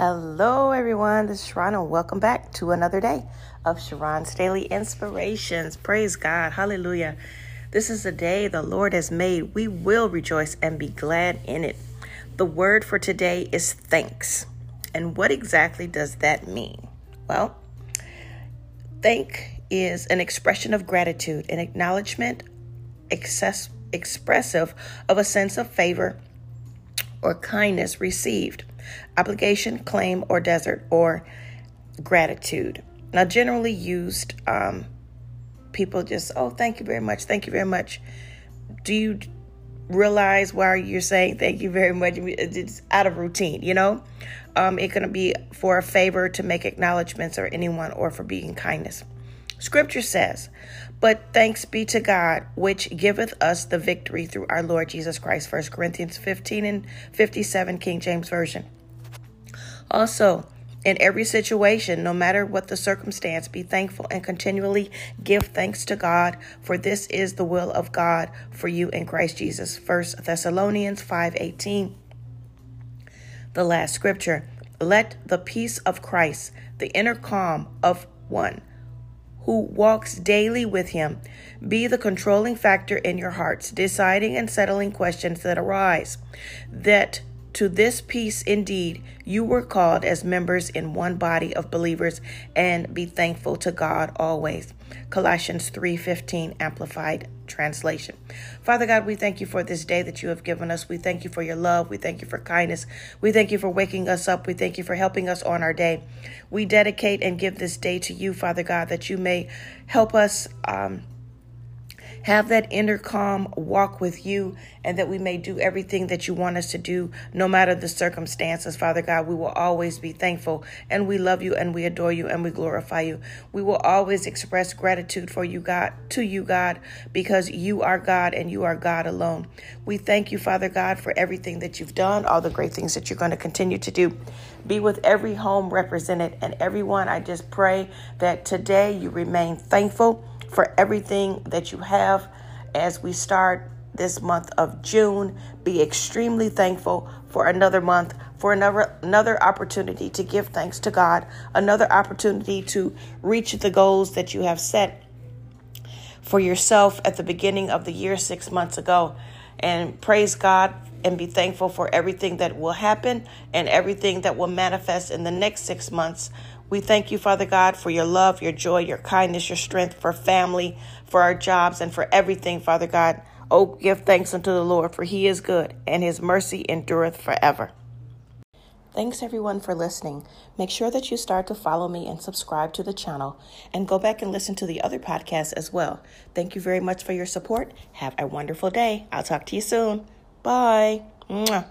Hello, everyone. This is Sharron, and welcome back to another day of Sharron's Daily Inspirations. Praise God. Hallelujah. This is a day the Lord has made. We will rejoice and be glad in it. The word for today is thanks. And what exactly does that mean? Well, thank is an expression of gratitude, an acknowledgement, excess, expressive of a sense of favor or kindness received obligation, claim, or desert, or gratitude. Now, generally used, um, people just, oh, thank you very much, thank you very much. Do you realize why you're saying thank you very much? It's out of routine, you know? Um, it can be for a favor to make acknowledgments or anyone or for being kindness. Scripture says, But thanks be to God, which giveth us the victory through our Lord Jesus Christ. 1 Corinthians 15 and 57, King James Version. Also, in every situation, no matter what the circumstance, be thankful and continually give thanks to God, for this is the will of God for you in Christ Jesus. 1 Thessalonians 5:18. The last scripture. Let the peace of Christ, the inner calm of one who walks daily with him, be the controlling factor in your hearts, deciding and settling questions that arise. That to this peace indeed you were called as members in one body of believers and be thankful to God always. Colossians 3:15 amplified translation. Father God, we thank you for this day that you have given us. We thank you for your love. We thank you for kindness. We thank you for waking us up. We thank you for helping us on our day. We dedicate and give this day to you, Father God, that you may help us um, have that inner calm walk with you, and that we may do everything that you want us to do, no matter the circumstances, Father God. We will always be thankful, and we love you, and we adore you, and we glorify you. We will always express gratitude for you, God, to you, God, because you are God and you are God alone. We thank you, Father God, for everything that you've done, all the great things that you're going to continue to do. Be with every home represented and everyone. I just pray that today you remain thankful for everything that you have as we start this month of June. Be extremely thankful for another month, for another another opportunity to give thanks to God, another opportunity to reach the goals that you have set for yourself at the beginning of the year 6 months ago. And praise God and be thankful for everything that will happen and everything that will manifest in the next 6 months we thank you, Father God, for your love, your joy, your kindness, your strength, for family, for our jobs, and for everything, Father God. Oh, give thanks unto the Lord, for he is good, and his mercy endureth forever. Thanks everyone for listening. Make sure that you start to follow me and subscribe to the channel and go back and listen to the other podcasts as well. Thank you very much for your support. Have a wonderful day. I'll talk to you soon. Bye. Mwah.